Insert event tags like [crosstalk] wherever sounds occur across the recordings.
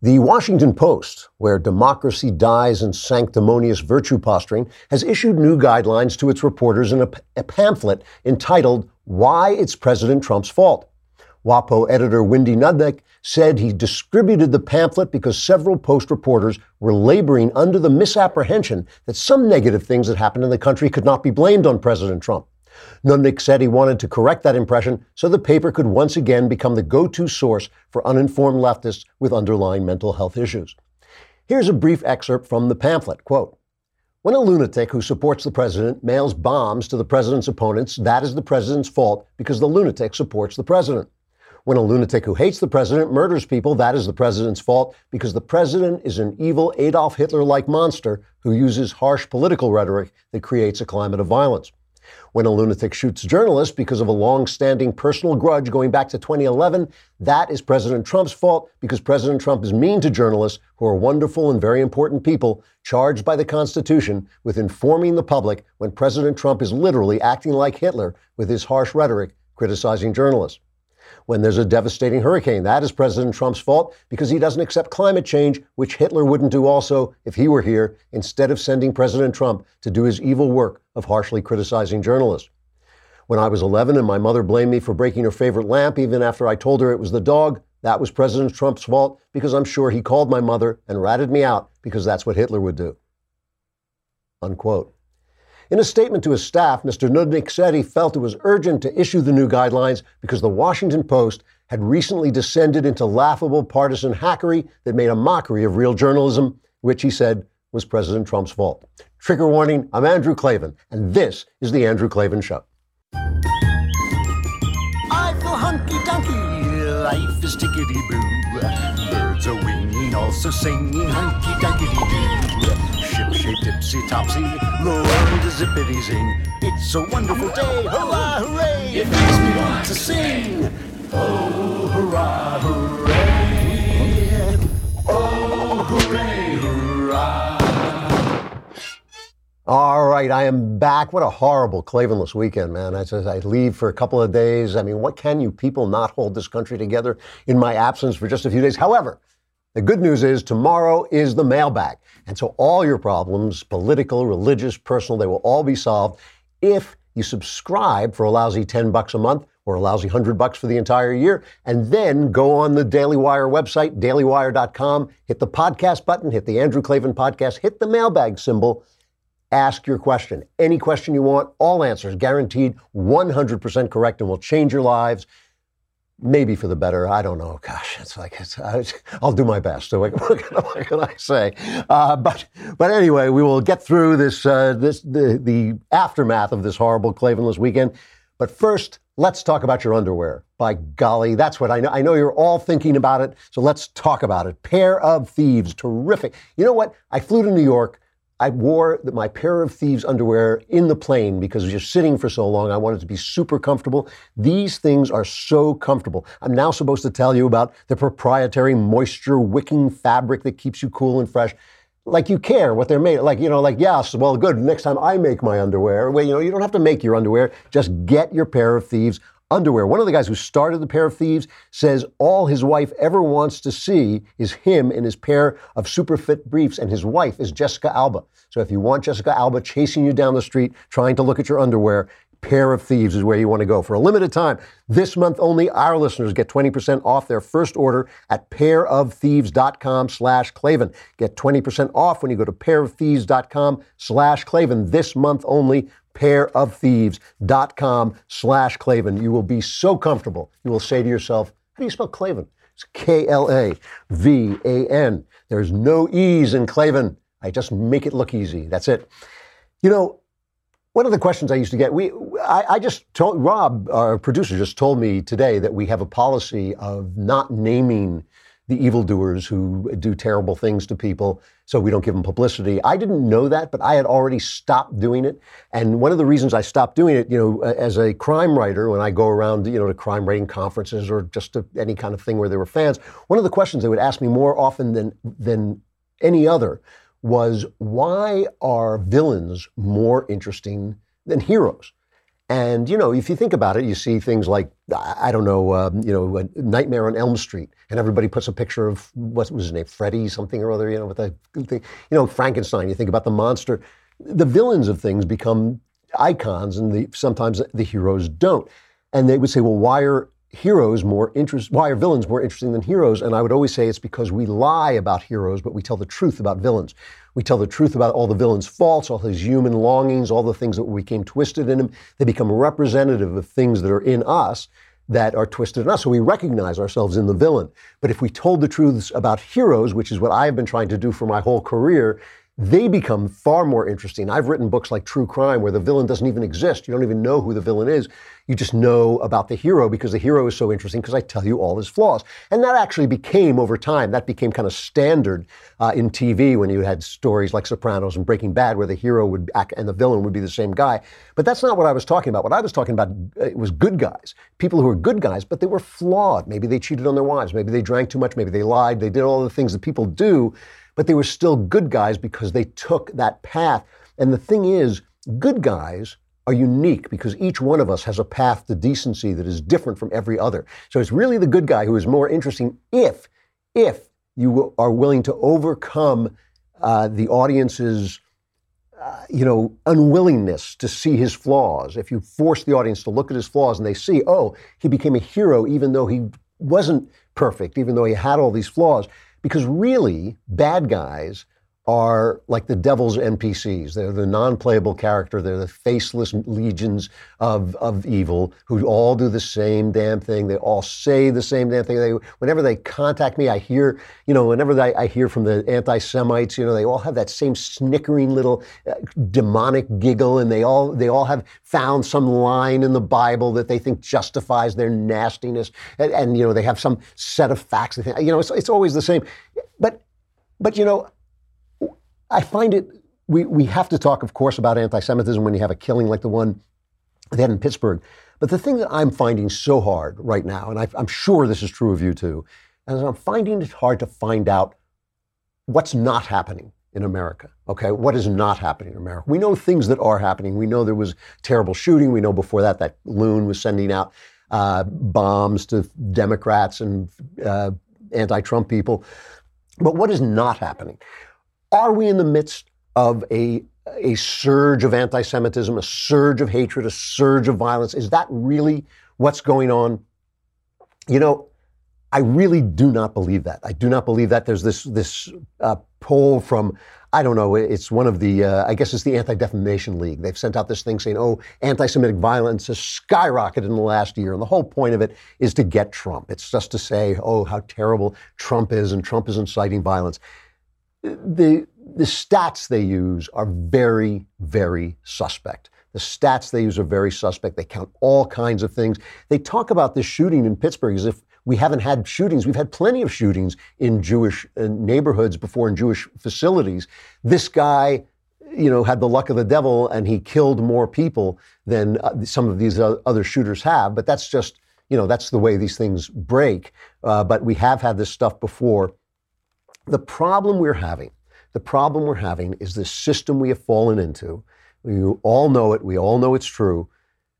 The Washington Post, where democracy dies in sanctimonious virtue posturing, has issued new guidelines to its reporters in a, a, pamphlet entitled Why It's President Trump's Fault. WAPO editor Wendy Nudnik said he distributed the pamphlet because several Post reporters were laboring under the misapprehension that some negative things that happened in the country could not be blamed on President Trump. Nudnik said he wanted to correct that impression so the paper could once again become the go to source for uninformed leftists with underlying mental health issues. Here's a brief excerpt from the pamphlet. Quote, when a lunatic who supports the president mails bombs to the president's opponents, that is the president's fault because the lunatic supports the president. When a lunatic who hates the president murders people, that is the president's fault because the president is an evil Adolf Hitler like monster who uses harsh political rhetoric that creates a climate of violence. When a lunatic shoots journalists because of a long standing personal grudge going back to 2011, that is President Trump's fault because President Trump is mean to journalists who are wonderful and very important people charged by the Constitution with informing the public when President Trump is literally acting like Hitler with his harsh rhetoric criticizing journalists when there's a devastating hurricane. That is President Trump's fault because he doesn't accept climate change, which Hitler wouldn't do also if he were here, instead of sending President Trump to do his evil work of harshly criticizing journalists. When I was 11 and my mother blamed me for breaking her favorite lamp, even after I told her it was the dog, that was President Trump's fault because I'm sure he called my mother and ratted me out because that's what Hitler would do. Unquote. In a statement to his staff, Mr. Nudnik said he felt it was urgent to issue the new guidelines because the Washington Post had recently descended into laughable partisan hackery that made a mockery of real journalism, which he said was President Trump's fault. Trigger warning I'm Andrew Klavan, and this is The Andrew Klavan Show. I feel hunky dunky, life is tickety boo. Birds are winging, also singing hunky dunky doo shape tipsy topsy, the world is zippity zing. It's a wonderful day, hurrah, hooray! It makes me want to sing. Oh, hurrah, hooray! Oh, hooray, hurrah! All right, I am back. What a horrible Klavanless weekend, man. I just I leave for a couple of days. I mean, what can you people not hold this country together in my absence for just a few days? However, the good news is tomorrow is the mailbag. And so all your problems, political, religious, personal, they will all be solved if you subscribe for a lousy 10 bucks a month or a lousy 100 bucks for the entire year and then go on the Daily Wire website, dailywire.com, hit the podcast button, hit the Andrew Klavan podcast, hit the mailbag symbol, ask your question. Any question you want, all answers guaranteed 100% correct and will change your lives maybe for the better. I don't know. Gosh, it's like it's, I'll do my best. So [laughs] what, can, what can I say? Uh, but but anyway, we will get through this uh, this the the aftermath of this horrible Klavanless weekend. But first, let's talk about your underwear. By golly, that's what I know. I know you're all thinking about it. So let's talk about it. Pair of Thieves, terrific. You know what? I flew to New York. I wore my pair of thieves underwear in the plane because you're sitting for so long. I wanted to be super comfortable. These things are so comfortable. I'm now supposed to tell you about the proprietary moisture wicking fabric that keeps you cool and fresh. Like you care what they're made. Like, you know, like, yes, well, good. Next time I make my underwear. Well, you know, you don't have to make your underwear. Just get your pair of thieves underwear. One of the guys who started the pair of thieves says all his wife ever wants to see is him in his pair of super fit briefs, and his wife is Jessica Alba. So if you want Jessica Alba chasing you down the street, trying to look at your underwear, Pair of Thieves is where you want to go. For a limited time, this month only, our listeners get 20% off their first order at pairofthieves.com slash Klavan. Get 20% off when you go to pairofthieves.com slash Klavan. This month only, pairofthieves.com slash Klavan. You will be so comfortable. You will say to yourself, how do you spell Klavan? It's K-L-A-V-A-N. There's no E's in Klavan. I just make it look easy. That's it. You know, one of the questions I used to get, we, I, I, just told Rob, our producer, just told me today that we have a policy of not naming the evildoers who do terrible things to people, so we don't give them publicity. I didn't know that, but I had already stopped doing it. And one of the reasons I stopped doing it, you know, as a crime writer, when I go around, you know, to crime writing conferences or just to any kind of thing where there were fans, one of the questions they would ask me more often than than any other was why are villains more interesting than heroes? And you know, if you think about it, you see things like I don't know, um, you know, Nightmare on Elm Street, and everybody puts a picture of what was his name, Freddy something or other, you know, with the thing, you know, Frankenstein. You think about the monster. The villains of things become icons, and the, sometimes the heroes don't. And they would say, well, why are heroes more interest why are villains more interesting than heroes and i would always say it's because we lie about heroes but we tell the truth about villains we tell the truth about all the villain's faults all his human longings all the things that became twisted in him they become representative of things that are in us that are twisted in us so we recognize ourselves in the villain but if we told the truths about heroes which is what i've been trying to do for my whole career they become far more interesting. I've written books like True Crime where the villain doesn't even exist. You don't even know who the villain is. You just know about the hero because the hero is so interesting because I tell you all his flaws. And that actually became over time, that became kind of standard uh, in TV when you had stories like Sopranos and Breaking Bad where the hero would act and the villain would be the same guy. But that's not what I was talking about. What I was talking about uh, was good guys, people who were good guys, but they were flawed. Maybe they cheated on their wives. Maybe they drank too much. Maybe they lied. They did all the things that people do but they were still good guys because they took that path. And the thing is, good guys are unique because each one of us has a path to decency that is different from every other. So it's really the good guy who is more interesting if, if you are willing to overcome uh, the audience's uh, you know, unwillingness to see his flaws. If you force the audience to look at his flaws and they see, oh, he became a hero even though he wasn't perfect, even though he had all these flaws, because really, bad guys are like the devil's NPCs. They're the non-playable character. They're the faceless legions of, of evil who all do the same damn thing. They all say the same damn thing. They, whenever they contact me, I hear, you know, whenever I, I hear from the anti-Semites, you know, they all have that same snickering little uh, demonic giggle, and they all they all have found some line in the Bible that they think justifies their nastiness, and, and you know, they have some set of facts. They think, you know, it's, it's always the same. But but you know, I find it, we, we have to talk, of course, about anti Semitism when you have a killing like the one they had in Pittsburgh. But the thing that I'm finding so hard right now, and I, am sure this is true of you too, is I'm finding it hard to find out what's not happening in America. Okay, what is not happening in America? We know things that are happening. We know there was terrible shooting. We know before that that loon was sending out uh, bombs to Democrats and uh, anti-Trump people. But what is not happening? Are we in the midst of a, a surge of anti Semitism, a surge of hatred, a surge of violence? Is that really what's going on? You know, I really do not believe that. I do not believe that. There's this this uh, poll from I don't know. It's one of the uh, I guess it's the Anti Defamation League. They've sent out this thing saying, "Oh, anti-Semitic violence has skyrocketed in the last year," and the whole point of it is to get Trump. It's just to say, "Oh, how terrible Trump is," and Trump is inciting violence the, the stats they use are very, very suspect. The stats they use are very suspect. They count all kinds of things. They talk about this shooting in Pittsburgh as if we haven't had shootings. We've had plenty of shootings in Jewish uh, neighborhoods before, in Jewish facilities. This guy, you know, had the luck of the devil and he killed more people than uh, some of these other shooters have. But that's just, you know, that's the way these things break. Uh, but we have had this stuff before. The problem we're having, the problem we're having is this system we have fallen into. We all know it, we all know it's true.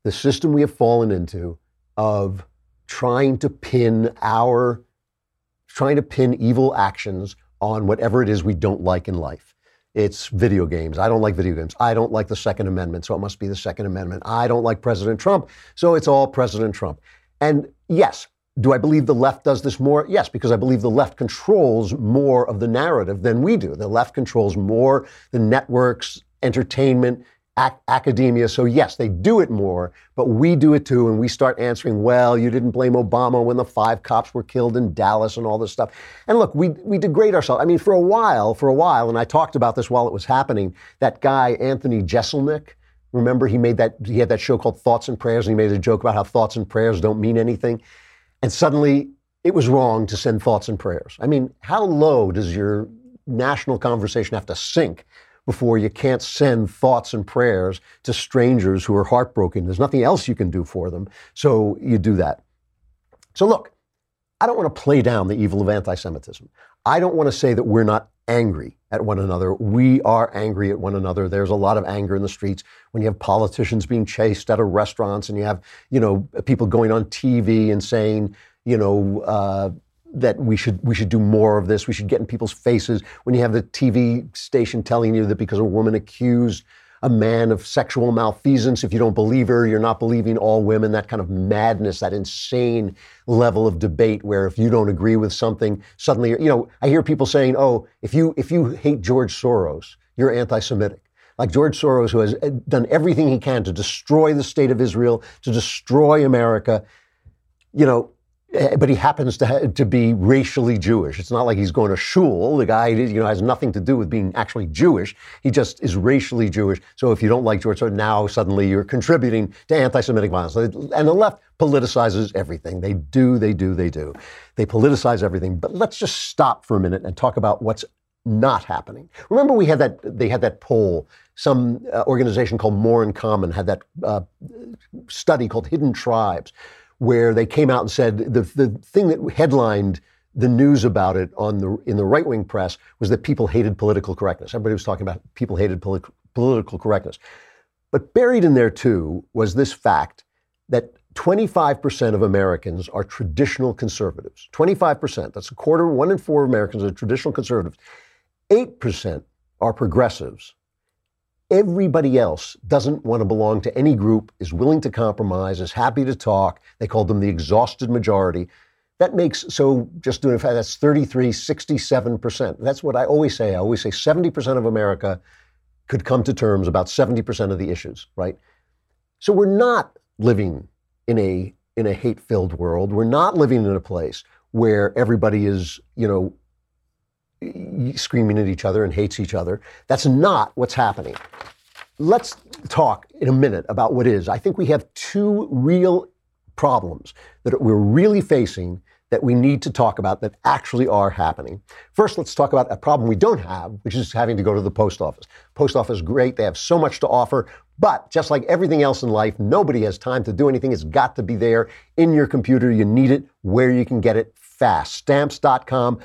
The system we have fallen into of trying to pin our, trying to pin evil actions on whatever it is we don't like in life. It's video games. I don't like video games. I don't like the Second Amendment, so it must be the Second Amendment. I don't like President Trump, so it's all President Trump. And yes, do I believe the left does this more? Yes, because I believe the left controls more of the narrative than we do. The left controls more the networks, entertainment, ac- academia. So, yes, they do it more, but we do it too. And we start answering, well, you didn't blame Obama when the five cops were killed in Dallas and all this stuff. And look, we, we degrade ourselves. I mean, for a while, for a while, and I talked about this while it was happening, that guy, Anthony Jeselnik, remember he made that, he had that show called Thoughts and Prayers, and he made a joke about how thoughts and prayers don't mean anything and suddenly it was wrong to send thoughts and prayers. I mean, how low does your national conversation have to sink before you can't send thoughts and prayers to strangers who are heartbroken? There's nothing else you can do for them, so you do that. So, look, I don't want to play down the evil of anti Semitism. I don't want to say that we're not angry at one another. We are angry at one another. There's a lot of anger in the streets when you have politicians being chased out of restaurants and you have, you know, people going on TV and saying, you know, uh, that we should we should do more of this. We should get in people's faces. When you have the TV station telling you that because a woman accused a man of sexual malfeasance. If you don't believe her, you're not believing all women. That kind of madness, that insane level of debate where if you don't agree with something, suddenly, you know, I hear people saying, oh, if you, if you hate George Soros, you're anti Semitic. Like George Soros, who has uh, done everything he can to destroy the state of Israel, to destroy America. You know, but he happens to ha- to be racially Jewish. It's not like he's going to shul. The guy, you know, has nothing to do with being actually Jewish. He just is racially Jewish. So if you don't like George Soros, now suddenly you're contributing to anti-Semitic violence. And the left politicizes everything. They do, they do, they do. They politicize everything. But let's just stop for a minute and talk about what's not happening. Remember, we had that. They had that poll. Some uh, organization called More in Common had that uh, study called Hidden Tribes where they came out and said the, the thing that headlined the news about it on the in the right wing press was that people hated political correctness. Everybody was talking about people hated politi- political correctness. But buried in there too was this fact that 25% of Americans are traditional conservatives. 25%, that's a quarter, one in four Americans are traditional conservatives. 8% are progressives. Everybody else doesn't want to belong to any group, is willing to compromise, is happy to talk. They called them the exhausted majority. That makes, so just doing it, that's 33, 67%. That's what I always say. I always say 70% of America could come to terms about 70% of the issues, right? So we're not living in a in a hate-filled world. We're not living in a place where everybody is, you know, screaming at each other and hates each other. That's not what's happening. Let's talk in a minute about what is. I think we have two real problems that we're really facing that we need to talk about that actually are happening. First, let's talk about a problem we don't have, which is having to go to the post office. Post office is great. They have so much to offer. But just like everything else in life, nobody has time to do anything. It's got to be there in your computer. You need it where you can get it fast. Stamps.com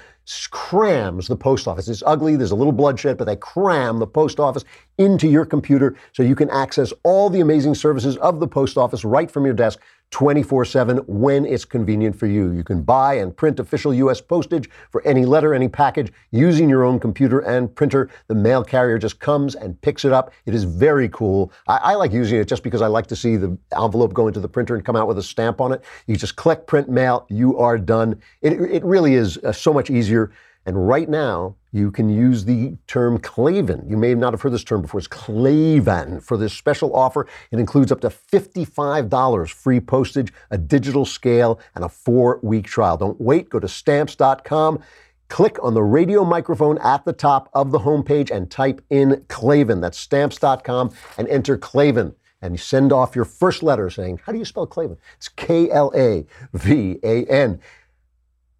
crams the post office. It's ugly, there's a little bloodshed, but they cram the post office into your computer so you can access all the amazing services of the post office right from your desk 24 7 when it's convenient for you. You can buy and print official U.S. postage for any letter, any package using your own computer and printer. The mail carrier just comes and picks it up. It is very cool. I, I, like using it just because I like to see the envelope go into the printer and come out with a stamp on it. You just click print mail, you are done. It, it really is uh, so much easier. And right now, you can use the term Klavan. You may not have heard this term before. It's Klavan for this special offer. It includes up to $55 free postage, a digital scale, and a four week trial. Don't wait. Go to stamps.com. Click on the radio microphone at the top of the homepage and type in Klavan. That's stamps.com and enter Klavan. And you send off your first letter saying, How do you spell Klavan? It's K L A V A N.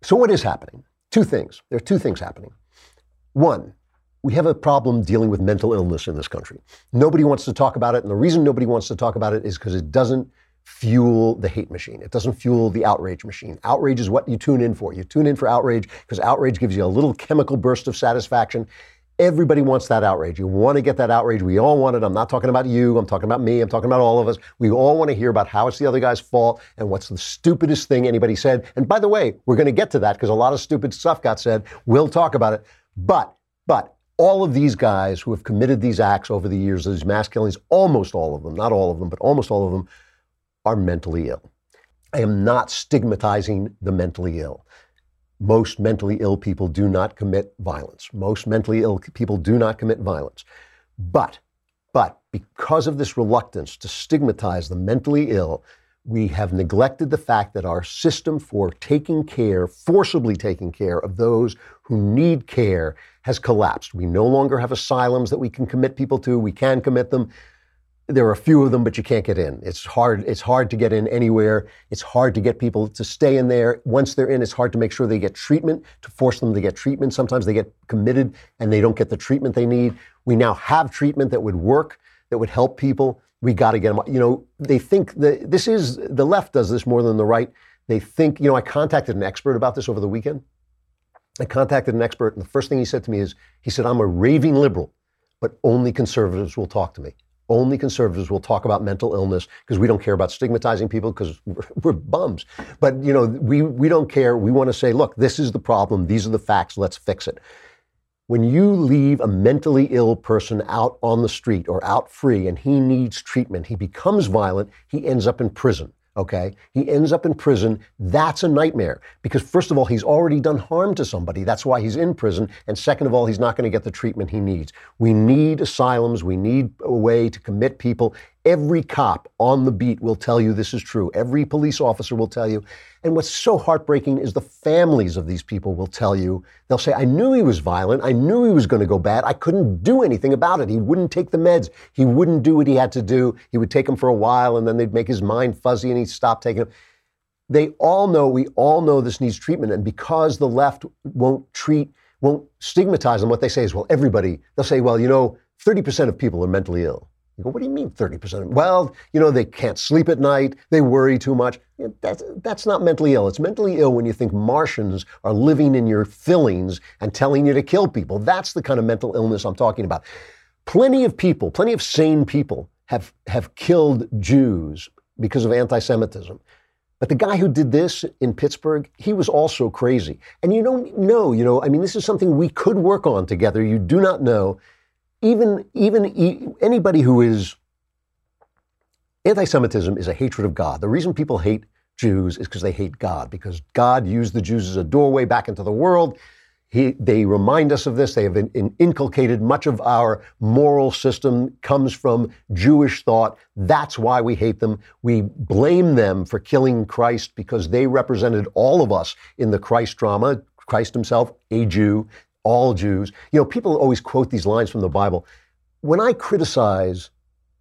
So, what is happening? Two things. There are two things happening. One, we have a problem dealing with mental illness in this country. Nobody wants to talk about it. And the reason nobody wants to talk about it is because it doesn't fuel the hate machine. It doesn't fuel the outrage machine. Outrage is what you tune in for. You tune in for outrage because outrage gives you a little chemical burst of satisfaction. Everybody wants that outrage. You want to get that outrage. We all want it. I'm not talking about you. I'm talking about me. I'm talking about all of us. We all want to hear about how it's the other guy's fault and what's the stupidest thing anybody said. And by the way, we're going to get to that because a lot of stupid stuff got said. We'll talk about it. But, but all of these guys who have committed these acts over the years, these mass killings, almost all of them, not all of them, but almost all of them, are mentally ill. I am not stigmatizing the mentally ill most mentally ill people do not commit violence. Most mentally ill people do not commit violence. But, but because of this reluctance to stigmatize the mentally ill, we have neglected the fact that our system for taking care, forcibly taking care of those who need care has collapsed. We no longer have asylums that we can commit people to. We can commit them there are a few of them, but you can't get in. It's hard. It's hard to get in anywhere. It's hard to get people to stay in there. Once they're in, it's hard to make sure they get treatment. To force them to get treatment, sometimes they get committed and they don't get the treatment they need. We now have treatment that would work, that would help people. We got to get them. You know, they think that this is the left does this more than the right. They think. You know, I contacted an expert about this over the weekend. I contacted an expert, and the first thing he said to me is, he said, I'm a raving liberal, but only conservatives will talk to me. Only conservatives will talk about mental illness because we don't care about stigmatizing people because we're, [laughs] we're, bums. But you know, we we don't care. We want to say, look, this is the problem. These are the facts. Let's fix it. When you leave a mentally ill person out on the street or out free and he needs treatment, he becomes violent, he ends up in prison okay? He ends up in prison. That's a nightmare because, first of all, he's already done harm to somebody. That's why he's in prison. And second of all, he's not going to get the treatment he needs. We need asylums. We need a way to commit people. Every cop on the beat will tell you this is true. Every police officer will tell you. And what's so heartbreaking is the families of these people will tell you, they'll say, I knew he was violent. I knew he was going to go bad. I couldn't do anything about it. He wouldn't take the meds. He wouldn't do what he had to do. He would take them for a while and then they'd make his mind fuzzy and he'd stop taking them. They all know, we all know this needs treatment. And because the left won't treat, won't stigmatize them, what they say is, well, everybody, they'll say, well, you know, 30% of people are mentally ill. You go, what do you mean 30%? Well, you know, they can't sleep at night, they worry too much. That's, that's not mentally ill. It's mentally ill when you think Martians are living in your fillings and telling you to kill people. That's the kind of mental illness I'm talking about. Plenty of people, plenty of sane people have, have killed Jews because of anti Semitism. But the guy who did this in Pittsburgh, he was also crazy. And you don't know, you know, I mean, this is something we could work on together. You do not know even even anybody who is anti-Semitism is a hatred of God. The reason people hate Jews is because they hate God, because God used the Jews as a doorway back into the world. He, they remind us of this. They have in, in inculcated much of our moral system comes from Jewish thought. That's why we hate them. We blame them for killing Christ because they represented all of us in the Christ drama. Christ himself, a Jew, all Jews. You know, people always quote these lines from the Bible. When I criticize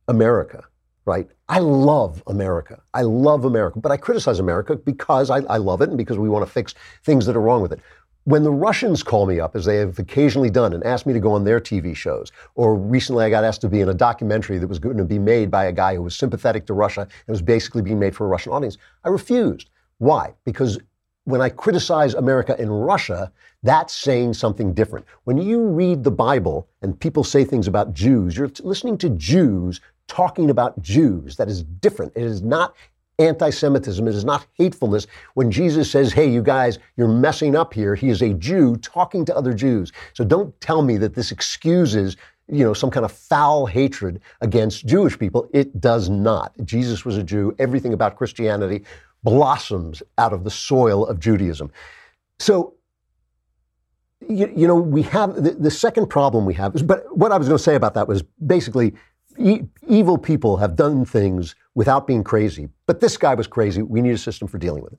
America, right, I love America. I love America, but I criticize America because I, I love it and because we want to fix things that are wrong with it. When the Russians call me up, as they have occasionally done, and ask me to go on their TV shows, or recently I got asked to be in a documentary that was going to be made by a guy who was sympathetic to Russia and was basically being made for a Russian audience, I refused. Why? Because when I criticize America in Russia, that's saying something different. When you read the Bible and people say things about Jews, you're listening to Jews talking about Jews. That is different. It is not anti Semitism. It is not hatefulness. When Jesus says, hey, you guys, you're messing up here, he is a Jew talking to other Jews. So don't tell me that this excuses you know, some kind of foul hatred against Jewish people. It does not. Jesus was a Jew. Everything about Christianity blossoms out of the soil of Judaism. So, you, you know, we have the, the, second problem we have is, but what I was going to say about that was basically e- evil people have done things without being crazy. But this guy was crazy. We need a system for dealing with it.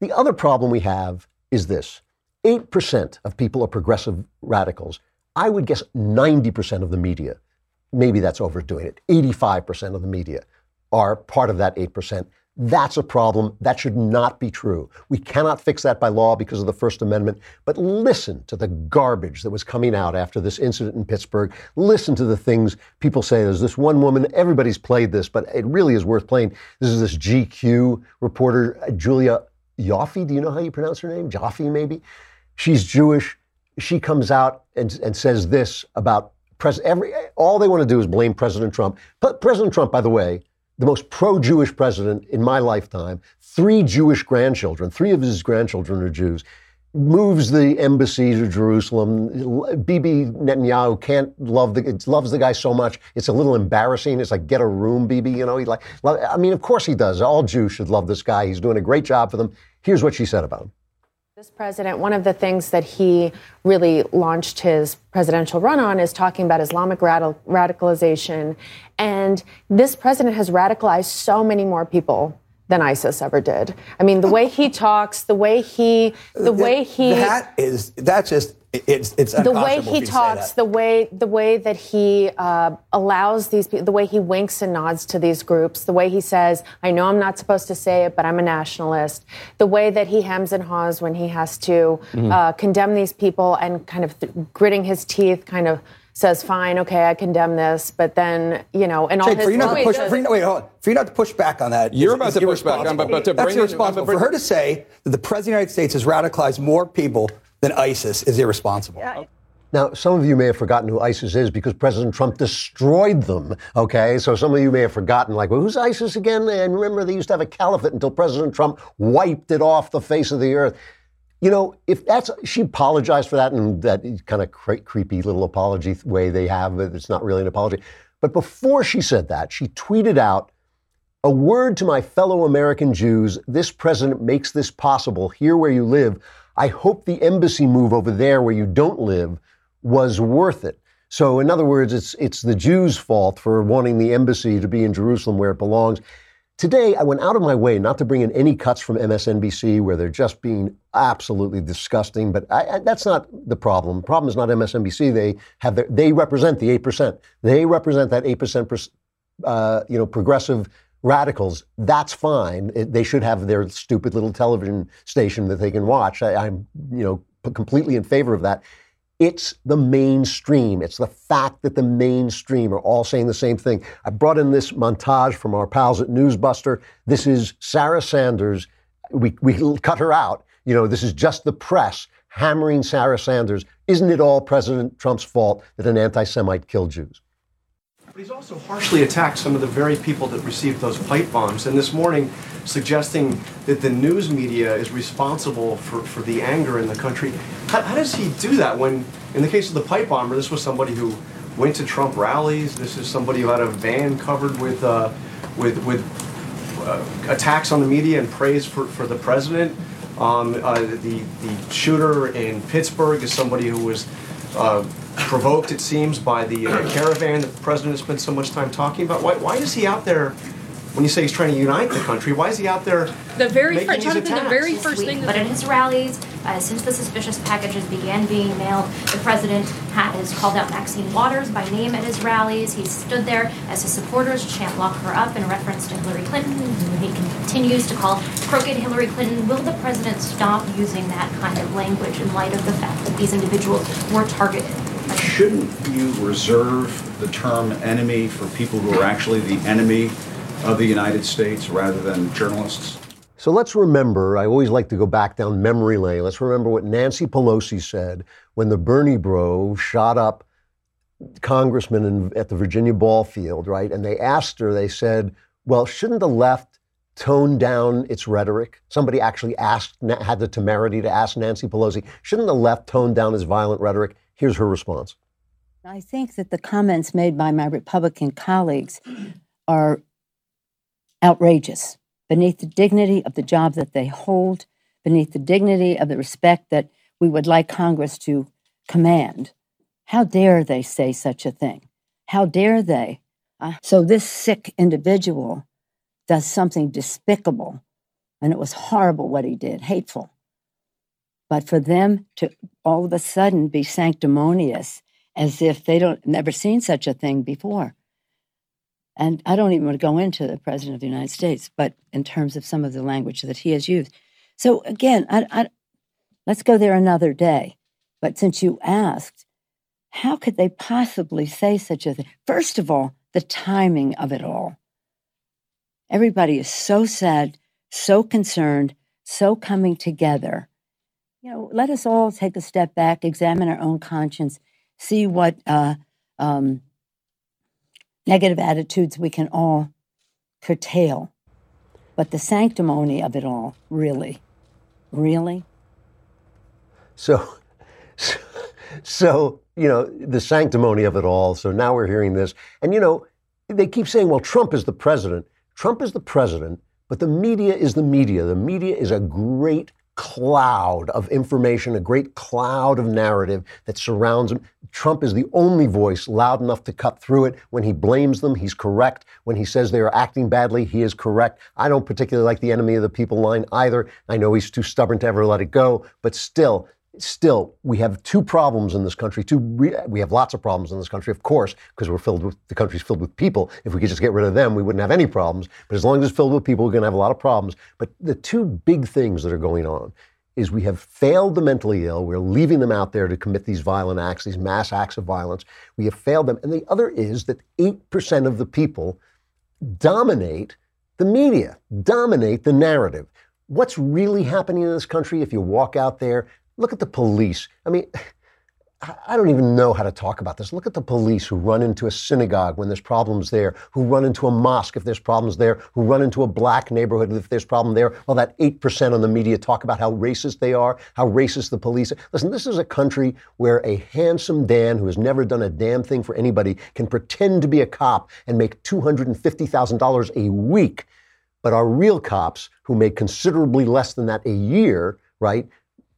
The other problem we have is this 8% of people are progressive radicals. I would guess 90% of the media, maybe that's overdoing it, 85% of the media are part of that 8%. That's a problem. That should not be true. We cannot fix that by law because of the First Amendment. But listen to the garbage that was coming out after this incident in Pittsburgh. Listen to the things people say. There's this one woman, everybody's played this, but it really is worth playing. This is this GQ reporter, uh, Julia Ioffe. Do you know how you pronounce her name? Jaffe, maybe? She's Jewish. She comes out and, and says this about Pres- every, all they want to do is blame President Trump. But President Trump, by the way, the most pro Jewish president in my lifetime, three Jewish grandchildren, three of his grandchildren are Jews, moves the embassy to Jerusalem. Bibi Netanyahu can't love the loves the guy so much. It's a little embarrassing. It's like get a room, Bibi. You know, he like. I mean, of course he does. All Jews should love this guy. He's doing a great job for them. Here's what she said about him. This president, one of the things that he really launched his presidential run on is talking about Islamic radicalization. And this president has radicalized so many more people than ISIS ever did. I mean, the way he talks, the way he, the way he. That is, that's just it's it's the way he talks, the way the way that he uh, allows these people, the way he winks and nods to these groups, the way he says, "I know I'm not supposed to say it, but I'm a nationalist," the way that he hems and haws when he has to mm-hmm. uh, condemn these people and kind of th- gritting his teeth, kind of says, "Fine, okay, I condemn this," but then you know, and all Jake, his for you not to push, for you, wait, hold on. For you not to push back on that, you're is, about is to push back on, but, but to that's bring irresponsible. In, for her to say that the president of the United States has radicalized more people than ISIS is irresponsible. Now, some of you may have forgotten who ISIS is because President Trump destroyed them. Okay, so some of you may have forgotten, like, well, who's ISIS again? And remember, they used to have a caliphate until President Trump wiped it off the face of the earth. You know, if that's she apologized for that in that kind of cre- creepy little apology way they have, it's not really an apology. But before she said that, she tweeted out a word to my fellow American Jews. This president makes this possible here where you live. I hope the embassy move over there where you don't live was worth it. So, in other words, it's, it's the Jews' fault for wanting the embassy to be in Jerusalem where it belongs. Today, I went out of my way not to bring in any cuts from MSNBC where they're just being absolutely disgusting, but I, I, that's not the problem. The problem is not MSNBC. They have their, they represent the eight percent. They represent that eight percent, uh, you know, progressive radicals. That's fine. It, they should have their stupid little television station that they can watch. I, I'm, you know, completely in favor of that. It's the mainstream. It's the fact that the mainstream are all saying the same thing. I brought in this montage from our pals at Newsbuster. This is Sarah Sanders. We, we cut her out. You know, this is just the press hammering Sarah Sanders. Isn't it all President Trump's fault that an anti Semite killed Jews? But he's also harshly attacked some of the very people that received those pipe bombs. And this morning, suggesting that the news media is responsible for, for the anger in the country. How, how does he do that when, in the case of the pipe bomber, this was somebody who went to Trump rallies. This is somebody who had a van covered with uh, with with uh, attacks on the media and praise for, for the president. Um, uh, the the shooter in Pittsburgh is somebody who was uh, provoked, it seems, by the uh, caravan that the president has spent so much time talking about. Why, why is he out there? When you say he's trying to unite the country, why is he out there? The very first, these the very first thing. But That at his rallies, uh, since the suspicious packages began being mailed, the president has called out Maxine Waters by name at his rallies. He's stood there as his supporters chant "Lock her up" in reference to Hillary Clinton, who he continues to call crooked Hillary Clinton. Will the president stop using that kind of language in light of the fact that these individuals were targeted? Shouldn't you reserve the term enemy for people who are actually the enemy of the United States rather than journalists? So let's remember, I always like to go back down memory lane. Let's remember what Nancy Pelosi said when the Bernie bro shot up congressmen in, at the Virginia ball field, right? And they asked her, they said, well, shouldn't the left tone down its rhetoric? Somebody actually asked, had the temerity to ask Nancy Pelosi, shouldn't the left tone down its violent rhetoric? Here's her response. I think that the comments made by my Republican colleagues are outrageous, beneath the dignity of the job that they hold, beneath the dignity of the respect that we would like Congress to command. How dare they say such a thing? How dare they? Uh, so, this sick individual does something despicable, and it was horrible what he did, hateful. But for them to all of a sudden be sanctimonious as if they don't never seen such a thing before. And I don't even want to go into the president of the United States, but in terms of some of the language that he has used. So again, I, I, let's go there another day. But since you asked, how could they possibly say such a thing? First of all, the timing of it all. Everybody is so sad, so concerned, so coming together. You know, let us all take a step back, examine our own conscience, see what uh, um, negative attitudes we can all curtail. But the sanctimony of it all, really, really. So, so, you know, the sanctimony of it all. So now we're hearing this. And, you know, they keep saying, well, Trump is the president. Trump is the president, but the media is the media. The media is a great cloud of information, a great cloud of narrative that surrounds him. Trump is the only voice loud enough to cut through it. When he blames them, he's correct. When he says they are acting badly, he is correct. I don't particularly like the enemy of the people line either. I know he's too stubborn to ever let it go, but still, still, we have two problems in this country. Two, we have lots of problems in this country, of course, because we're filled with the country's filled with people. If we could just get rid of them, we wouldn't have any problems. But as long as it's filled with people, we're going to have a lot of problems. But the two big things that are going on is we have failed the mentally ill. We're leaving them out there to commit these violent acts, these mass acts of violence. We have failed them. And the other is that 8% of the people dominate the media, dominate the narrative. What's really happening in this country if you walk out there? Look at the police. I mean, I don't even know how to talk about this. Look at the police who run into a synagogue when there's problems there, who run into a mosque if there's problems there, who run into a black neighborhood if there's problem there. Well, that 8% on the media talk about how racist they are, how racist the police are. Listen, this is a country where a handsome Dan who has never done a damn thing for anybody can pretend to be a cop and make $250,000 a week. But our real cops who make considerably less than that a year, right,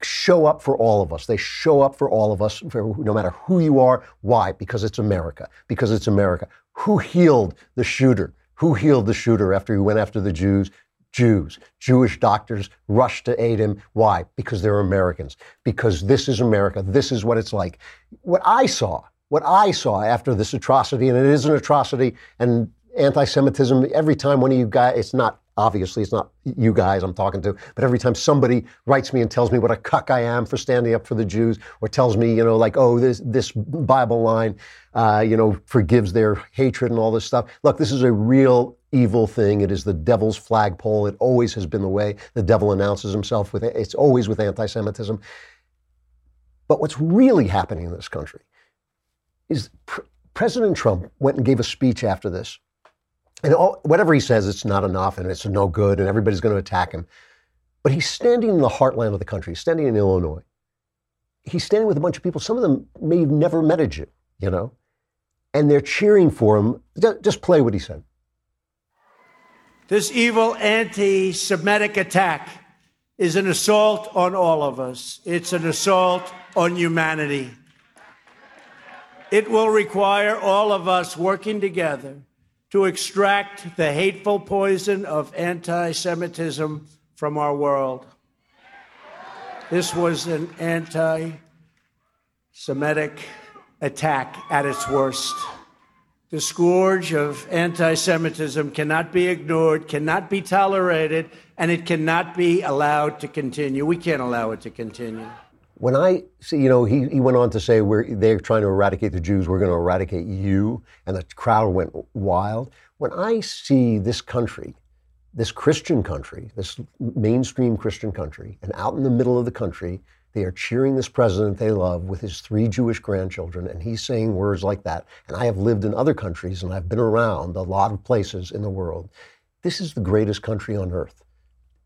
show up for all of us. They show up for all of us, no matter who you are. Why? Because it's America. Because it's America. Who healed the shooter? Who healed the shooter after he went after the Jews? Jews. Jewish doctors rushed to aid him. Why? Because they're Americans. Because this is America. This is what it's like. What I saw, what I saw after this atrocity, and it is an atrocity, and anti Semitism, every time one of you guys, it's not obviously it's not you guys I'm talking to, but every time somebody writes me and tells me what a cuck I am for standing up for the Jews, or tells me, you know, like, oh, this this Bible line, uh, you know, forgives their hatred and all this stuff. Look, this is a real evil thing. It is the devil's flagpole. It always has been the way the devil announces himself with it's always with anti-Semitism. But what's really happening in this country is pr- President Trump went and gave a speech after this and all, whatever he says, it's not enough and it's no good and everybody's going to attack him. But he's standing in the heartland of the country, he's standing in Illinois. He's standing with a bunch of people, some of them may have never met a Jew, you know, and they're cheering for him. Just play what he said. This evil anti Semitic attack is an assault on all of us, it's an assault on humanity. It will require all of us working together to extract the hateful poison of anti Semitism from our world. This was an anti Semitic attack at its worst. The scourge of anti Semitism cannot be ignored, cannot be tolerated, and it cannot be allowed to continue. We can't allow it to continue. When I see, you know, he, he went on to say, we're, they're trying to eradicate the Jews, we're going to eradicate you. And the crowd went wild. When I see this country, this Christian country, this mainstream Christian country, and out in the middle of the country, they are cheering this president they love with his three Jewish grandchildren, and he's saying words like that. And I have lived in other countries and I've been around a lot of places in the world. This is the greatest country on earth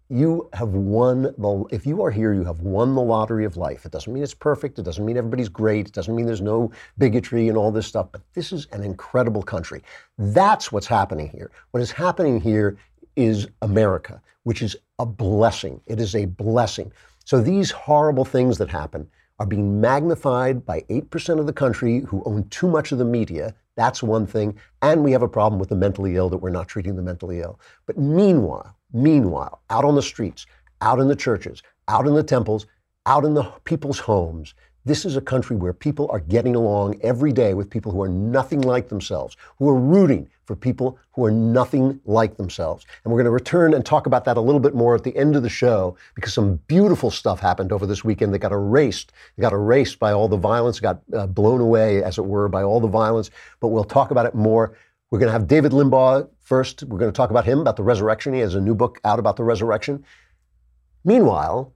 you have won the if you are here you have won the lottery of life. It doesn't mean it's perfect. It doesn't mean everybody's great. It doesn't mean there's no bigotry and all this stuff but this is an incredible country. That's what's happening here. What is happening here is america which is a blessing. It is a blessing. So these horrible things that happen are being magnified by 8% of the country who own too much of the media. That's one thing. And we have a problem with the mentally ill that we're not treating the mentally ill. But meanwhile Meanwhile, out on the streets, out in the churches, out in the temples, out in the people's homes, this is a country where people are getting along every day with people who are nothing like themselves, who are rooting for people who are nothing like themselves. And we're going to return and talk about that a little bit more at the end of the show because some beautiful stuff happened over this weekend that got erased. It got erased by all the violence, got uh, blown away, as it were, by all the violence. But we'll talk about it more we're going to have David Limbaugh first. We're going to talk about him, about the resurrection. He has a new book out about the resurrection. Meanwhile,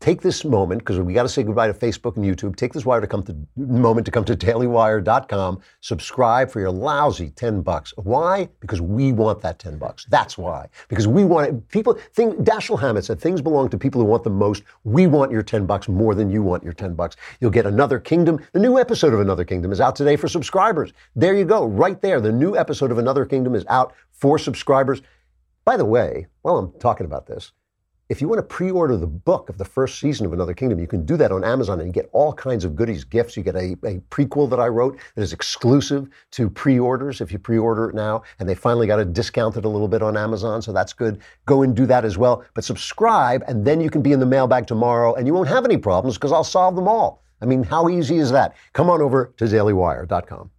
take this moment because we got to say goodbye to Facebook and YouTube. Take this wire to come to moment to come to dailywire.com. Subscribe for your lousy 10 bucks. Why? Because we want that 10 bucks. That's why. Because we want it. People think Dashiell Hammett said things belong to people who want the most. We want your 10 bucks more than you want your 10 bucks. You'll get Another Kingdom. The new episode of Another Kingdom is out today for subscribers. There you go. Right there. The new episode of Another Kingdom is out for subscribers. By the way, while I'm talking about this, if you want to pre-order the book of the first season of Another Kingdom, you can do that on Amazon and you get all kinds of goodies, gifts. You get a, a prequel that I wrote that is exclusive to pre-orders if you pre-order it now. And they finally got it discounted a little bit on Amazon, so that's good. Go and do that as well. But subscribe, and then you can be in the mailbag tomorrow, and you won't have any problems because I'll solve them all. I mean, how easy is that? Come on over to dailywire.com.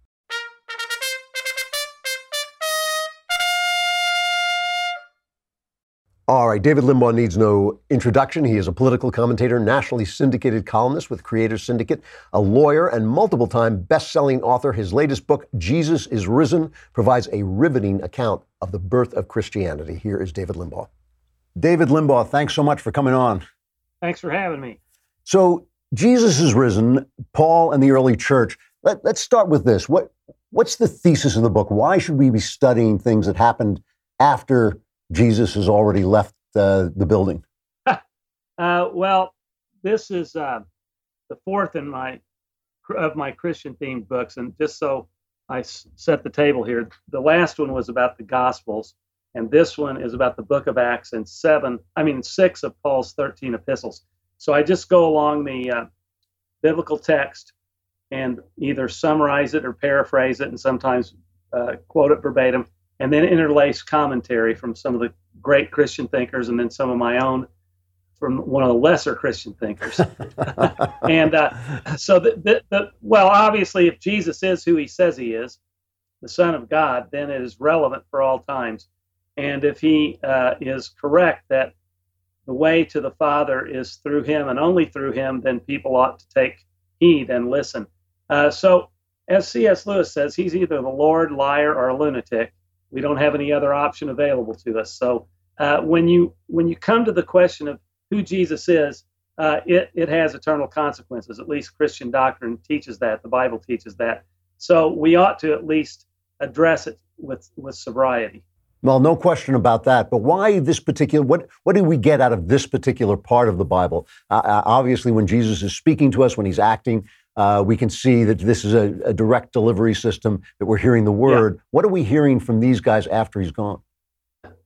All right, David Limbaugh needs no introduction. He is a political commentator, nationally syndicated columnist with Creators Syndicate, a lawyer, and multiple time best selling author. His latest book, Jesus is Risen, provides a riveting account of the birth of Christianity. Here is David Limbaugh. David Limbaugh, thanks so much for coming on. Thanks for having me. So Jesus is risen, Paul and the early church. Let, us start with this. What, what's the thesis of the book? Why should we be studying things that happened after Jesus has already left uh, the building? [laughs] Uh, well, this is uh, the fourth in my of my Christian themed books, and just so I set the table here, the last one was about the Gospels, and this one is about the Book of Acts and seven, I mean six of Paul's thirteen epistles. So I just go along the uh, biblical text and either summarize it or paraphrase it, and sometimes uh, quote it verbatim, and then interlace commentary from some of the great Christian thinkers, and then some of my own from one of the lesser Christian thinkers. [laughs] and uh, so, the, the, the, well, obviously, if Jesus is who he says he is, the Son of God, then it is relevant for all times. And if he uh, is correct that the way to the Father is through him and only through him, then people ought to take heed and listen. Uh, so, as C.S. Lewis says, he's either the Lord, liar, or a lunatic. We don't have any other option available to us. So, uh, when you when you come to the question of who Jesus is, uh, it, it has eternal consequences. At least Christian doctrine teaches that. The Bible teaches that. So we ought to at least address it with, with sobriety. Well, no question about that. But why this particular? What what do we get out of this particular part of the Bible? Uh, uh obviously, when Jesus is speaking to us, when he's acting, uh, we can see that this is a, a, direct delivery system. That we're hearing the word. Yeah. What are we hearing from these guys after he's gone?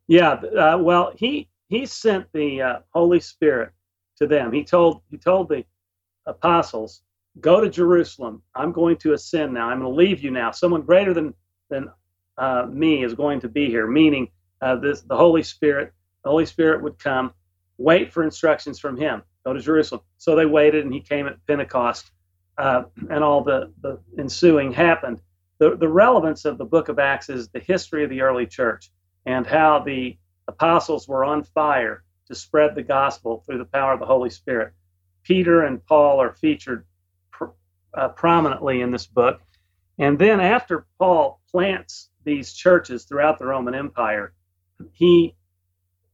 Yeah. Uh, well, he he sent the uh, Holy Spirit to them. He told he told the apostles, "Go to Jerusalem. I'm going to ascend now. I'm going to leave you now. Someone greater than than uh, me is going to be here." Meaning, uh, this the Holy Spirit. The Holy Spirit would come. Wait for instructions from Him. Go to Jerusalem. So they waited, and He came at Pentecost, uh, and all the the ensuing happened. The the relevance of the Book of Acts is the history of the early church and how the apostles were on fire to spread the gospel through the power of the Holy Spirit. Peter and Paul are featured pr- uh, prominently in this book. And then after Paul plants these churches throughout the Roman Empire, he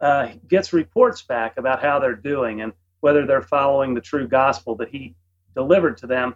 uh, gets reports back about how they're doing and whether they're following the true gospel that he delivered to them.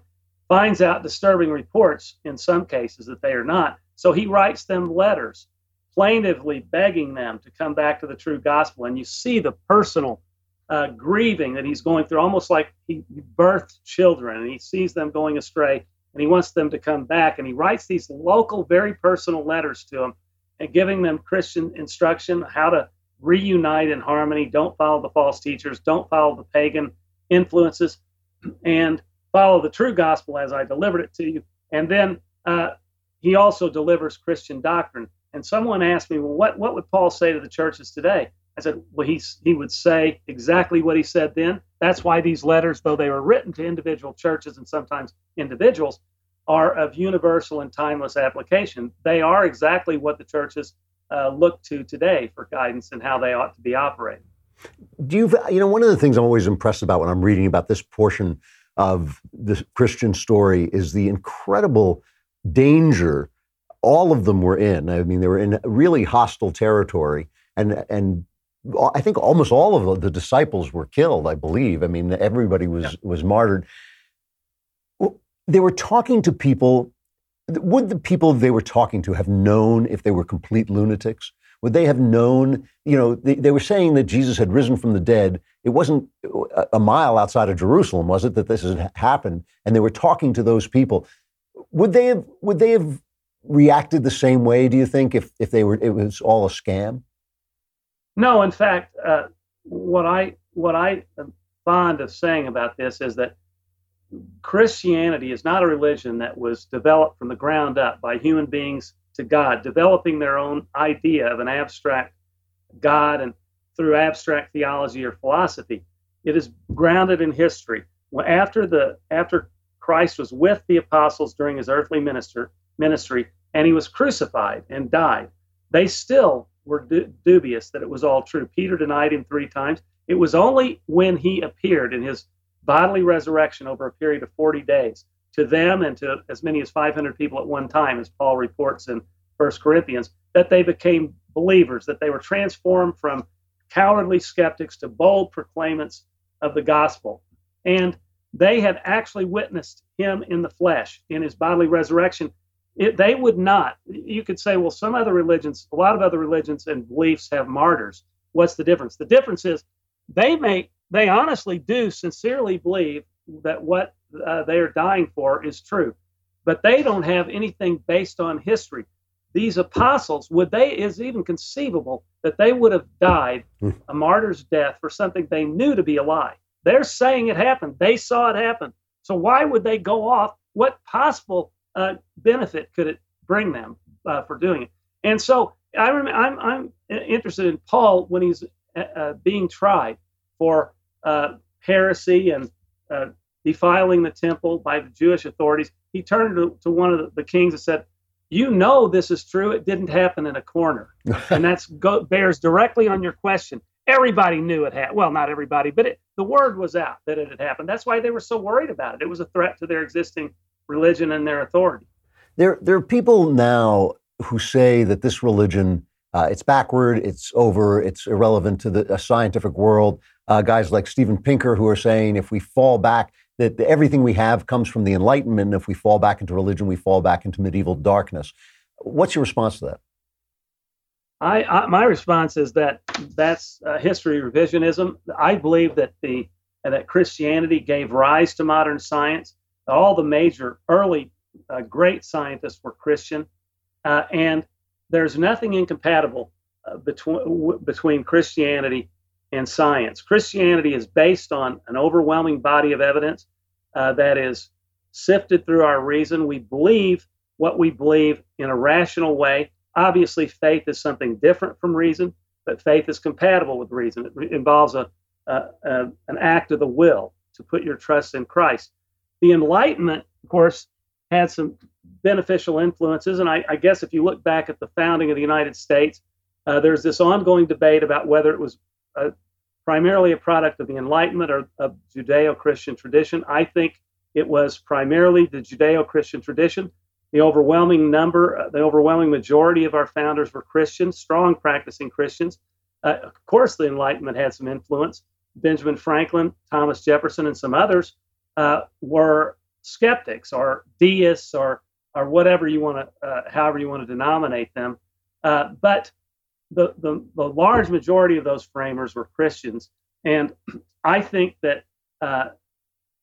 Finds out disturbing reports in some cases that they are not. So he writes them letters plaintively begging them to come back to the true gospel. And you see the personal uh, grieving that he's going through, almost like he birthed children and he sees them going astray and he wants them to come back. And he writes these local, very personal letters to them and giving them Christian instruction how to reunite in harmony. Don't follow the false teachers, don't follow the pagan influences, and follow the true gospel as I delivered it to you. And then uh, he also delivers Christian doctrine and someone asked me, well, what, what would Paul say to the churches today? I said, well, he's, he would say exactly what he said then. That's why these letters, though they were written to individual churches and sometimes individuals, are of universal and timeless application. They are exactly what the churches uh, look to today for guidance and how they ought to be operating. Do you, you know, one of the things I'm always impressed about when I'm reading about this portion of the Christian story is the incredible danger all of them were in. I mean, they were in really hostile territory, and and I think almost all of the disciples were killed. I believe. I mean, everybody was yeah. was martyred. They were talking to people. Would the people they were talking to have known if they were complete lunatics? Would they have known? You know, they, they were saying that Jesus had risen from the dead. It wasn't a mile outside of Jerusalem, was it, that this had happened? And they were talking to those people. Would they have? Would they have reacted the same way? Do you think if if they were it was all a scam? No, in fact, uh, what I what I am fond of saying about this is that Christianity is not a religion that was developed from the ground up by human beings to God, developing their own idea of an abstract God and through abstract theology or philosophy. It is grounded in history. After the after Christ was with the apostles during his earthly minister, ministry, and he was crucified and died. They still were du- dubious that it was all true. Peter denied him three times. It was only when he appeared in his bodily resurrection over a period of 40 days to them and to as many as 500 people at one time, as Paul reports in 1 Corinthians, that they became believers, that they were transformed from cowardly skeptics to bold proclaimants of the gospel. and they had actually witnessed him in the flesh, in his bodily resurrection. It, they would not. You could say, well, some other religions, a lot of other religions and beliefs have martyrs. What's the difference? The difference is they may, they honestly do sincerely believe that what uh, they are dying for is true, but they don't have anything based on history. These apostles, would they, is even conceivable that they would have died Hmm. a martyr's death for something they knew to be a lie? They're saying it happened. They saw it happen. So why would they go off? What possible uh, benefit could it bring them uh, for doing it? And so I rem- I'm, I'm interested in Paul when he's uh, uh, being tried for uh, heresy and uh, defiling the temple by the Jewish authorities. He turned to, to one of the kings and said, "You know this is true. It didn't happen in a corner." and [laughs] that's go, bears directly on your question. Everybody knew it had. Well, not everybody, but it, the word was out that it had happened. That's why they were so worried about it. It was a threat to their existing religion and their authority. There, there are people now who say that this religion, uh, it's backward, it's over, it's irrelevant to the uh, scientific world. Uh, guys like Steven Pinker who are saying if we fall back, that everything we have comes from the Enlightenment. And if we fall back into religion, we fall back into medieval darkness. What's your response to that? I, I my response is that that's uh, history revisionism. I believe that the uh, that Christianity gave rise to modern science. All the major early uh, great scientists were Christian, uh, and there's nothing incompatible uh, between w- between Christianity and science. Christianity is based on an overwhelming body of evidence uh, that is sifted through our reason. We believe what we believe in a rational way. Obviously, faith is something different from reason, but faith is compatible with reason. It re- involves a, a, a, an act of the will to put your trust in Christ. The Enlightenment, of course, had some beneficial influences. And I, I guess if you look back at the founding of the United States, uh, there's this ongoing debate about whether it was uh, primarily a product of the Enlightenment or of Judeo Christian tradition. I think it was primarily the Judeo Christian tradition. The overwhelming number, uh, the overwhelming majority of our founders were Christians, strong practicing Christians. Uh, of course, the Enlightenment had some influence. Benjamin Franklin, Thomas Jefferson, and some others uh, were skeptics or deists or or whatever you want to, uh, however you want to denominate them. Uh, but the, the the large majority of those framers were Christians, and I think that uh,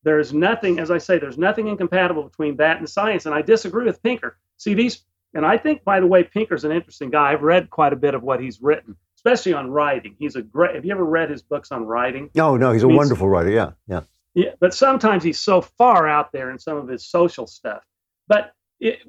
there's nothing, as I say, there's nothing incompatible between that and science. And I disagree with Pinker. See these, and I think, by the way, Pinker's an interesting guy. I've read quite a bit of what he's written, especially on writing. He's a great. Have you ever read his books on writing? No, no, he's a I mean, wonderful writer. Yeah, yeah. Yeah, but sometimes he's so far out there in some of his social stuff. But it,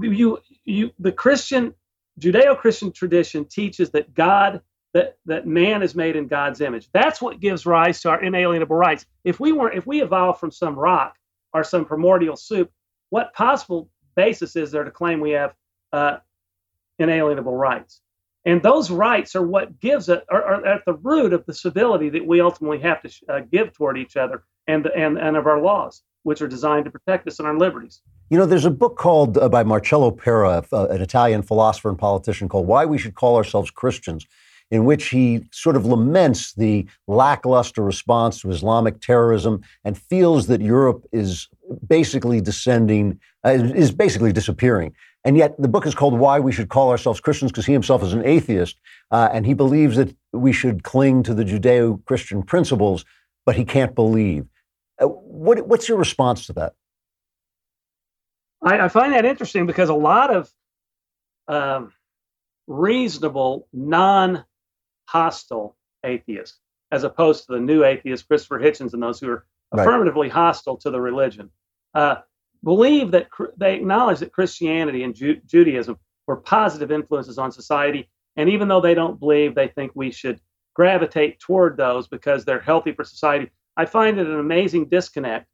you, you, the Christian, Judeo-Christian tradition teaches that God, that that man is made in God's image. That's what gives rise to our inalienable rights. If we weren't, if we evolved from some rock or some primordial soup, what possible basis is there to claim we have uh, inalienable rights? And those rights are what gives it, are, are at the root of the civility that we ultimately have to uh, give toward each other and, and, and of our laws, which are designed to protect us and our liberties. You know, there's a book called uh, by Marcello Pera, uh, an Italian philosopher and politician, called Why We Should Call Ourselves Christians, in which he sort of laments the lackluster response to Islamic terrorism and feels that Europe is basically descending, uh, is basically disappearing. And yet the book is called Why We Should Call Ourselves Christians because he himself is an atheist uh, and he believes that we should cling to the Judeo Christian principles, but he can't believe. Uh, what, what's your response to that? I, I find that interesting because a lot of um, reasonable, non hostile atheists, as opposed to the new atheists, Christopher Hitchens, and those who are Right. affirmatively hostile to the religion, uh, believe that cr- they acknowledge that Christianity and Ju- Judaism were positive influences on society. And even though they don't believe, they think we should gravitate toward those because they're healthy for society. I find it an amazing disconnect.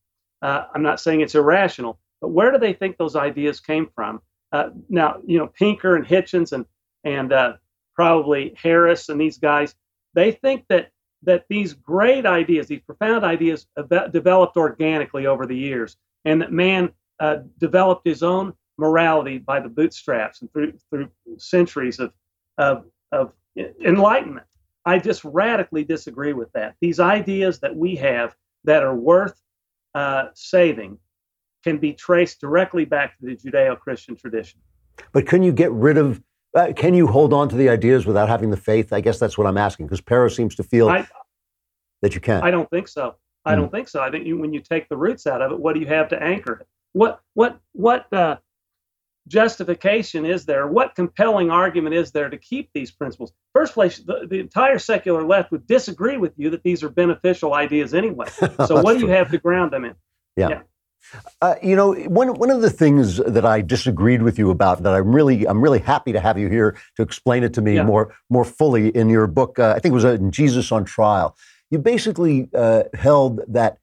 Uh, I'm not saying it's irrational, but where do they think those ideas came from? Uh, now, you know, Pinker and Hitchens and and uh, probably Harris and these guys, they think that that these great ideas, these profound ideas, developed organically over the years, and that man uh, developed his own morality by the bootstraps and through through centuries of of, of enlightenment. I just radically disagree with that. These ideas that we have that are worth uh, saving can be traced directly back to the Judeo Christian tradition. But can you get rid of, uh, can you hold on to the ideas without having the faith? I guess that's what I'm asking because Pera seems to feel I, that you can. I don't think so. I Hmm. don't think so. I think you, when you take the roots out of it, what do you have to anchor it? What what what uh, justification is there? What compelling argument is there to keep these principles? First place, the, the entire secular left would disagree with you that these are beneficial ideas anyway. [laughs] So what do you have to ground them in? Yeah. Yeah. Uh, you know, one one of the things that I disagreed with you about that I'm really I'm really happy to have you here to explain it to me Yeah. more more fully in your book. Uh, I think it was uh, in Jesus on Trial. You basically uh, held that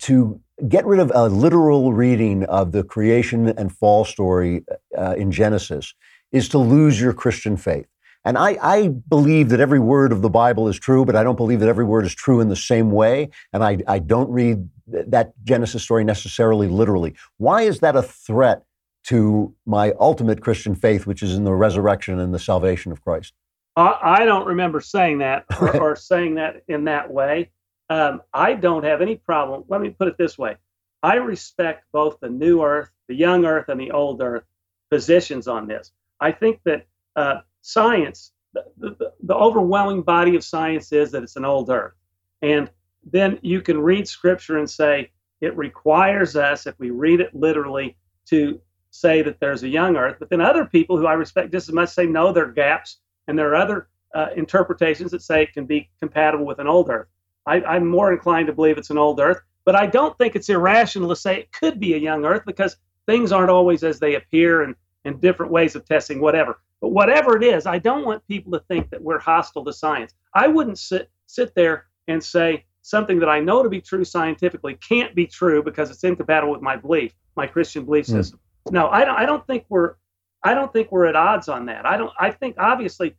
to get rid of a literal reading of the creation and fall story uh, in Genesis is to lose your Christian faith. And I, I believe that every word of the Bible is true, but I don't believe that every word is true in the same way. And I, I don't read th- that Genesis story necessarily literally. Why is that a threat to my ultimate Christian faith, which is in the resurrection and the salvation of Christ? I, I don't remember saying that or, [laughs] or saying that in that way. Um, I don't have any problem. Let me put it this way I respect both the new earth, the young earth, and the old earth positions on this. I think that uh, science, the, the, the overwhelming body of science is that it's an old earth. And then you can read scripture and say it requires us, if we read it literally, to say that there's a young earth. But then other people who I respect just as much say, no, there are gaps. And there are other uh, interpretations that say it can be compatible with an old earth. I, I'm more inclined to believe it's an old earth, but I don't think it's irrational to say it could be a young earth because things aren't always as they appear and, and different ways of testing, whatever. But whatever it is, I don't want people to think that we're hostile to science. I wouldn't sit, sit there and say something that I know to be true scientifically can't be true because it's incompatible with my belief, my Christian belief Hmm. system. No, I don't, I don't think we're I don't think we're at odds on that. I don't. I think obviously,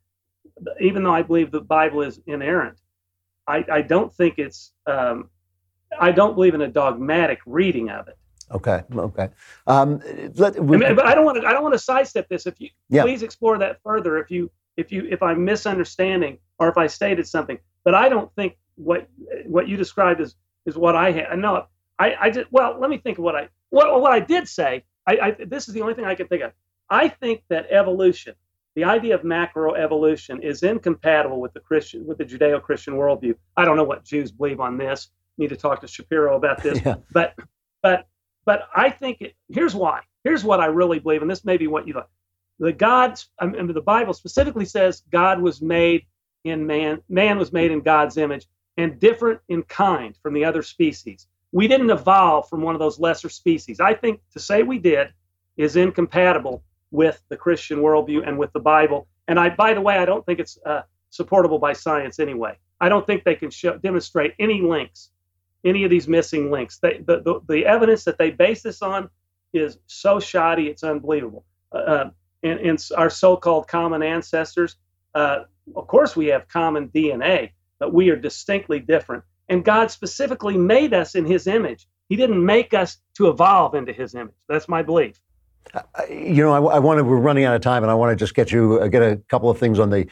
even though I believe the Bible is inerrant, I, I don't think it's. Um, I don't believe in a dogmatic reading of it. Okay, okay. Um, let, I mean, but I don't want to. I don't want to sidestep this. If you Yeah. please explore that further. If you if you if I'm misunderstanding or if I stated something, but I don't think what what you described is is what I had. No, I I did. Well, let me think of what I what what I did say. I, I this is the only thing I can think of. I think that evolution, the idea of macroevolution, is incompatible with the Christian with the Judeo-Christian worldview. I don't know what Jews believe on this. Need to talk to Shapiro about this. [laughs] Yeah. But but but I think it, here's why. Here's what I really believe, and this may be what you like. The God's I mean, the Bible specifically says God was made in man. Man was made in God's image and different in kind from the other species. We didn't evolve from one of those lesser species. I think to say we did is incompatible with the Christian worldview and with the Bible. And I, by the way, I don't think it's uh, supportable by science anyway. I don't think they can show, demonstrate any links, any of these missing links. They, the, the, the evidence that they base this on is so shoddy, it's unbelievable. Uh, and, and our so-called common ancestors, uh, of course, we have common DNA, but we are distinctly different. And God specifically made us in His image. He didn't make us to evolve into His image. That's my belief. You know, I, I want to. We're running out of time, and I want to just get you uh, get a couple of things on the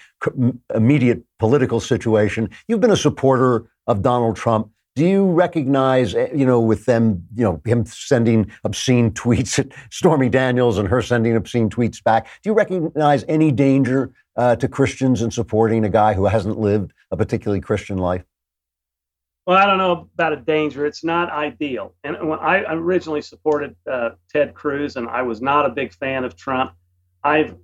immediate political situation. You've been a supporter of Donald Trump. Do you recognize, eh, you know, with them, you know, him sending obscene [laughs] tweets at Stormy Daniels and her sending obscene tweets back? Do you recognize any danger uh, to Christians in supporting a guy who hasn't lived a particularly Christian life? Well, I don't know about a danger. It's not ideal. And when I originally supported uh, Ted Cruz, and I was not a big fan of Trump, I've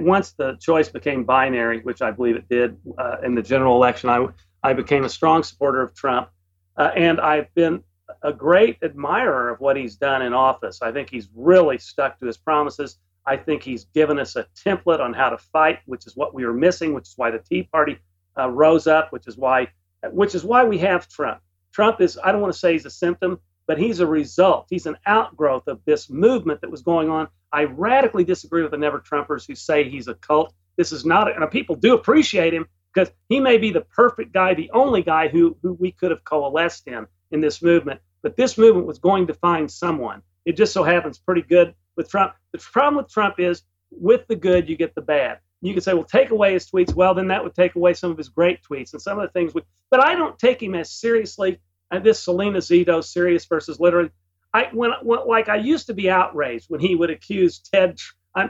once the choice became binary, which I believe it did uh, in the general election. I I became a strong supporter of Trump, uh, and I've been a great admirer of what he's done in office. I think he's really stuck to his promises. I think he's given us a template on how to fight, which is what we were missing, which is why the Tea Party uh, rose up, which is why which is why we have Trump. Trump is, I don't want to say he's a symptom, but he's a result. He's an outgrowth of this movement that was going on. I radically disagree with the Never Trumpers who say he's a cult. This is not, and people do appreciate him because he may be the perfect guy, the only guy who, who we could have coalesced in in this movement. But this movement was going to find someone. It just so happens pretty good with Trump. The problem with Trump is with the good, you get the bad. You could say, well, take away his tweets. Well, then that would take away some of his great tweets and some of the things. We, but I don't take him as seriously and this Selena Zito, serious versus literally. I when, when like I used to be outraged when he would accuse Ted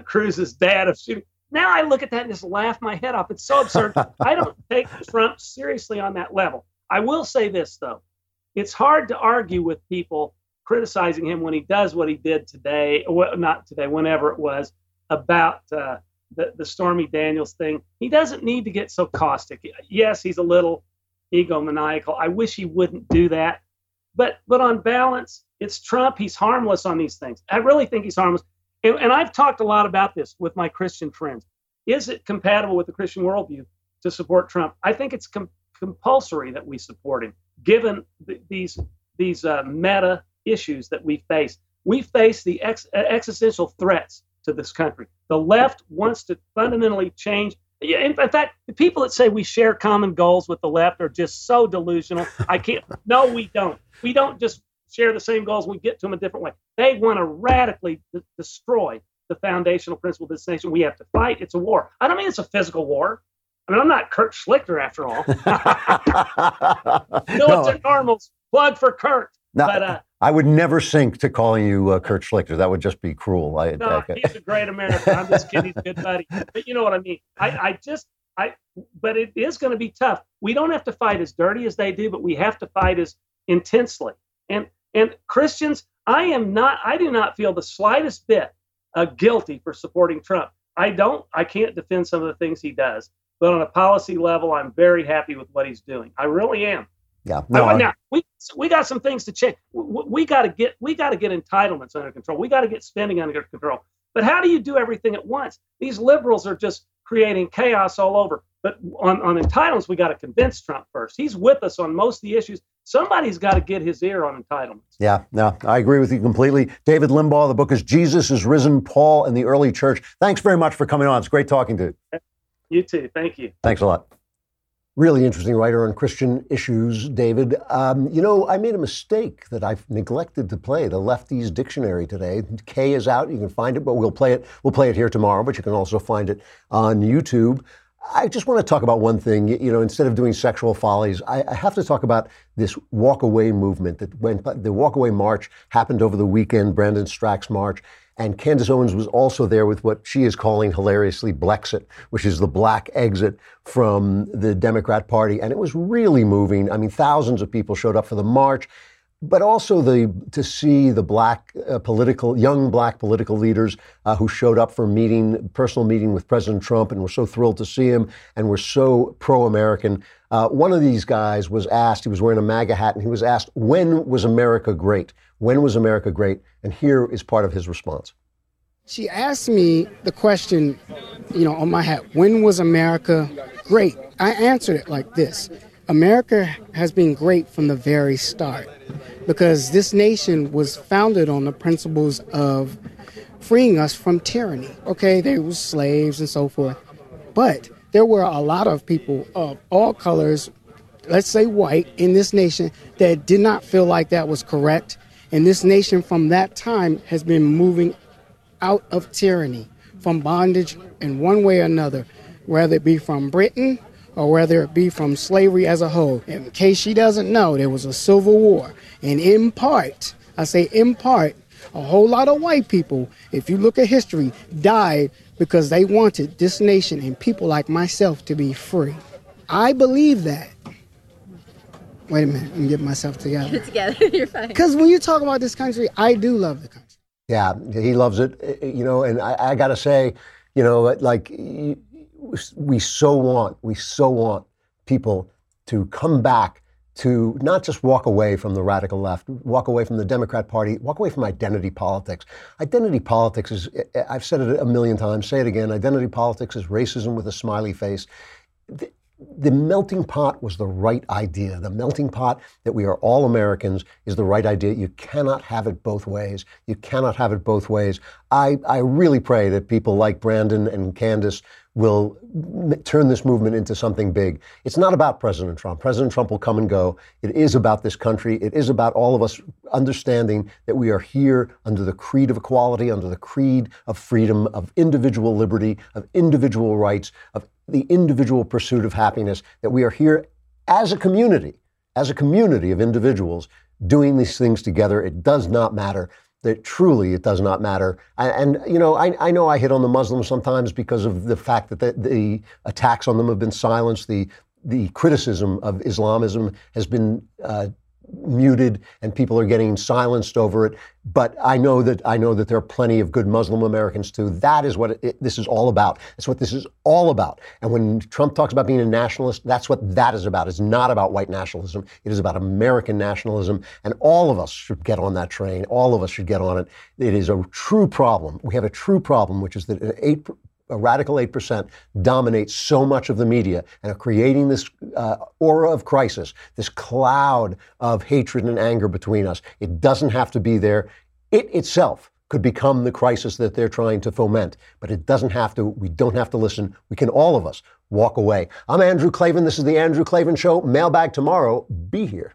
Cruz's dad of shooting. Now I look at that and just laugh my head off. It's so absurd. I don't [laughs] take Trump seriously on that level. I will say this though, it's hard to argue with people criticizing him when he does what he did today, or not today, whenever it was about uh, the the Stormy Daniels thing. He doesn't need to get so caustic. Yes, he's a little egomaniacal. I wish he wouldn't do that. But but on balance, it's Trump. He's harmless on these things. I really think he's harmless. And, and I've talked a lot about this with my Christian friends. Is it compatible with the Christian worldview to support Trump? I think it's com- compulsory that we support him, given the, these these uh, meta issues that we face. We face the ex- existential threats to this country. The left wants to fundamentally change in fact, the people that say we share common goals with the left are just so delusional. I can't. [laughs] No, we don't. We don't just share the same goals. We get to them a different way. They want to radically d- destroy the foundational principle of this nation. We have to fight. It's a war. I don't mean it's a physical war. I mean, I'm not Kurt Schlichter after all. [laughs] [laughs] Militant no. normals. Plug for Kurt. No, but, uh, I would never sink to calling you uh, Kurt Schlichter. That would just be cruel. I, no, I, he's a great American. I'm just kidding. He's a good buddy. But you know what I mean. I, I just, I. But it is going to be tough. We don't have to fight as dirty as they do, but we have to fight as intensely. And and Christians, I am not. I do not feel the slightest bit uh, guilty for supporting Trump. I don't. I can't defend some of the things he does, but on a policy level, I'm very happy with what he's doing. I really am. Yeah. No, I, now we we got some things to change. We, we got to get we got to get entitlements under control. We got to get spending under control. But how do you do everything at once? These liberals are just creating chaos all over. But on, on entitlements, we got to convince Trump first. He's with us on most of the issues. Somebody's got to get his ear on entitlements. Yeah, no, I agree with you completely. David Limbaugh, the book is Jesus is Risen, Paul and the Early Church. Thanks very much for coming on. It's great talking to you. You too. Thank you. Thanks a lot. Really interesting writer on Christian issues, David. Um, you know, I made a mistake that I've neglected to play the Lefties Dictionary today. K is out; you can find it, but we'll play it. We'll play it here tomorrow, but you can also find it on YouTube. I just want to talk about one thing. You know, instead of doing sexual follies, I, I have to talk about this walkaway movement that went. The walkaway march happened over the weekend. Brandon Straka's march. And Candace Owens was also there with what she is calling hilariously Blexit, which is the black exit from the Democrat Party. And it was really moving. I mean, thousands of people showed up for the march, but also the to see the black uh, political, young black political leaders uh, who showed up for meeting, personal meeting with President Trump, and were so thrilled to see him and were so pro-American. Uh, one of these guys was asked, he was wearing a MAGA hat, and he was asked, when was America great? When was America great? And here is part of his response. She asked me the question, you know, on my hat, when was America great? I answered it like this America has been great from the very start because this nation was founded on the principles of freeing us from tyranny. Okay, there was slaves and so forth, but there were a lot of people of all colors, let's say white, in this nation that did not feel like that was correct and this nation from that time has been moving out of tyranny, from bondage in one way or another, whether it be from Britain or whether it be from slavery as a whole. In case she doesn't know, there was a civil war. And in part, I say in part, a whole lot of white people, if you look at history, died because they wanted this nation and people like myself to be free. I believe that. Wait a minute, let me get myself together. Get together, [laughs] you're fine. Because when you talk about this country, I do love the country. Yeah, he loves it, you know, and I, I got to say, you know, like we so want, we so want people to come back to not just walk away from the radical left, walk away from the Democrat Party, walk away from identity politics. Identity politics is, I've said it a million times, say it again, identity politics is racism with a smiley face the melting pot was the right idea. The melting pot that we are all Americans is the right idea. You cannot have it both ways. You cannot have it both ways. I, I really pray that people like Brandon and Candace will m- turn this movement into something big. It's not about President Trump. President Trump will come and go. It is about this country. It is about all of us understanding that we are here under the creed of equality, under the creed of freedom, of individual liberty, of individual rights, of the individual pursuit of happiness, that we are here as a community, as a community of individuals doing these things together. It does not matter. That truly it does not matter. And, and you know, I, I, know I hit on the Muslims sometimes because of the fact that the, the attacks on them have been silenced. The the criticism of Islamism has been uh, muted and people are getting silenced over it. But I know that I know that there are plenty of good Muslim Americans too. That is what it, this is all about. That's what this is all about. And when Trump talks about being a nationalist, that's what that is about. It's not about white nationalism. It is about American nationalism. And all of us should get on that train. All of us should get on it. It is a true problem. We have a true problem, which is that eight a radical 8% dominates so much of the media and are creating this uh, aura of crisis, this cloud of hatred and anger between us. It doesn't have to be there. It itself could become the crisis that they're trying to foment, but it doesn't have to. We don't have to listen. We can, all of us, walk away. I'm Andrew Klavan. This is The Andrew Klavan Show. Mailbag tomorrow. Be here.